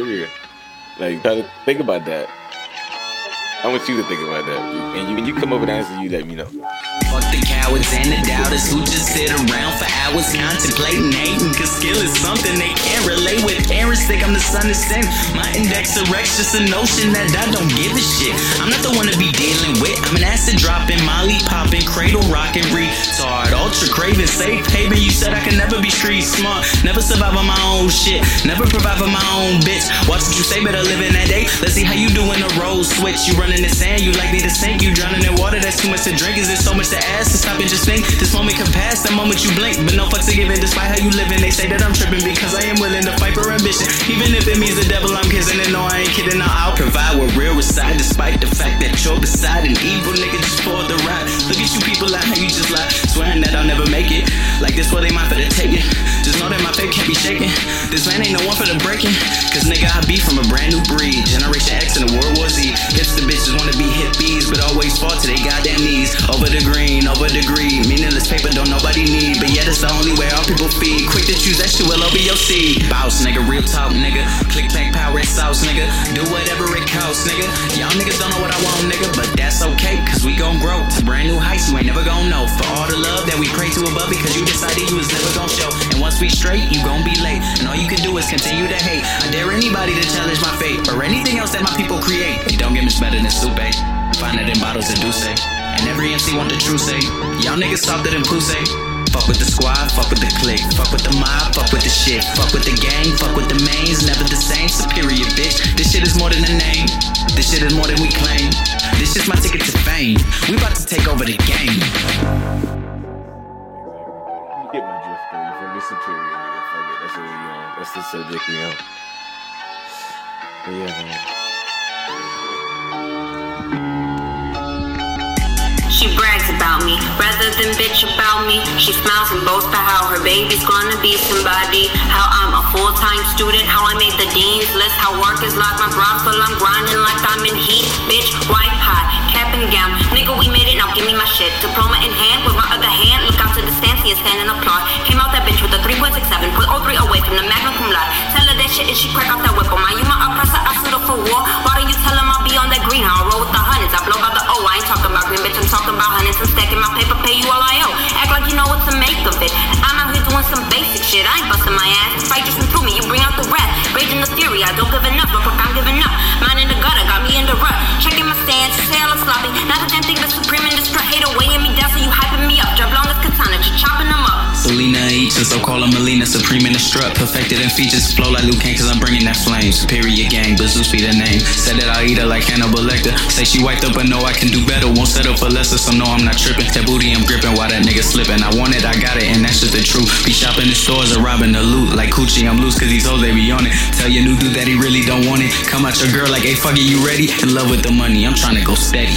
career. Like, try to think about that. I want you to think about that. And you, when you come up with an answer, you let me know. Fuck the cowards and the doubters who just sit around for hours contemplating hating. Cause skill is something they can't relate with. Think I'm the of sin. My index erects just a notion that I don't give a shit. I'm not the one to be dealing with. I'm an acid dropping, molly popping, cradle rocking, retard. Ultra craving, safe haven. You said I could never be street smart. Never survive on my own shit. Never provide for my own bitch. Watch what you say, better live in that day. Let's see how you do in the road switch. You run in the sand, you likely to sink. You drowning in water, that's too much to drink. Is there so much to ask to stop and just think? This moment can pass, the moment you blink. But no fucks to give it despite how you living. They say that I'm tripping because I am willing to fight for ambition. Even if it means the devil I'm kissing, and no, I ain't kidding. Now I'll provide what real reside despite the fact that you're beside an evil nigga just for the ride. Look at you people out here, you just lie. Swearing that This, they mind for the taking. Just know that my faith can't be shaken. This man ain't no one for the breaking. Cause nigga, I be from a brand new breed. Generation X in the World War Z. Hipster bitches wanna be hippies, but always fall to they goddamn knees. Over the green, over the green. Meaningless paper don't nobody need. But yet it's the only way all people feed. Quick to choose that shit will over your seed. Bounce, nigga, real talk, nigga. Click, clack, power, and sauce, nigga. Do whatever it costs, nigga. Y'all niggas don't know what I want, nigga. But that's okay, cause we gon' grow to brand new heights you ain't never gon' know. For all the love above because you decided you was never gon' show. And once we straight, you gon' be late. And all you can do is continue to hate. I dare anybody to challenge my fate or anything else that my people create. It don't get much better than soup, eh? Find it in bottles of Douce. And every MC want the truth, say. Y'all niggas softer than Pussy. Fuck with the squad, fuck with the clique, fuck with the mob, fuck with the shit, fuck with the gang, fuck with the mains, never the same, superior bitch. This shit is more than a name, this shit is more than we claim. This is my ticket to fame. We about to take over the game. Get my drift, though. You feel me? Superior, nigga. Fuck it. That's what we on. That's the subject we on. But yeah, man. She brags about me rather than bitch about me. She smiles and boasts about how her baby's gonna be somebody. How I'm a full time student, how I made the dean's list. How work is like my brothel, I'm grinding like I'm in heat. Bitch, white hot, cap and gown. Nigga, we made it, now give me my shit. Diploma in hand, the stance, see a stand and applaud. Came out that bitch with a 3.67, put all 03 away from the magna cum laude. Tell her that shit and she crack off that whip. Oh my, my oppressor, I stood up for war. Why don't you tell him I'll be on that green? I'll roll with the hundreds, I blow by the O. I ain't talking about green, bitch, I'm talking about hundreds. I'm stacking my paper, pay you all I owe. Act like you know what to make of it. I'm out here doing some basic shit. I ain't busting my ass. Fight just through me, you bring out the wrath. Raging the fury, I don't give enough. Look like I'm giving up. Selena each, and so call her Melina, supreme in the strut. Perfected in features, flow like Luke Kane, cause I'm bringing that flame. Superior gang, but Zeus be the name. Said that I'll eat her like Hannibal Lecter. Say she wiped up, but no, I can do better. Won't settle for lesser, so no, I'm not tripping. That booty I'm gripping while that nigga slipping. I want it, I got it, and that's just the truth. Be shopping the stores or robbing the loot. Like Coochie, I'm loose, cause these hoes, they be on it. Tell your new dude that he really don't want it. Come out your girl like, hey, fuck it, you ready? In love with the money, I'm trying to go steady.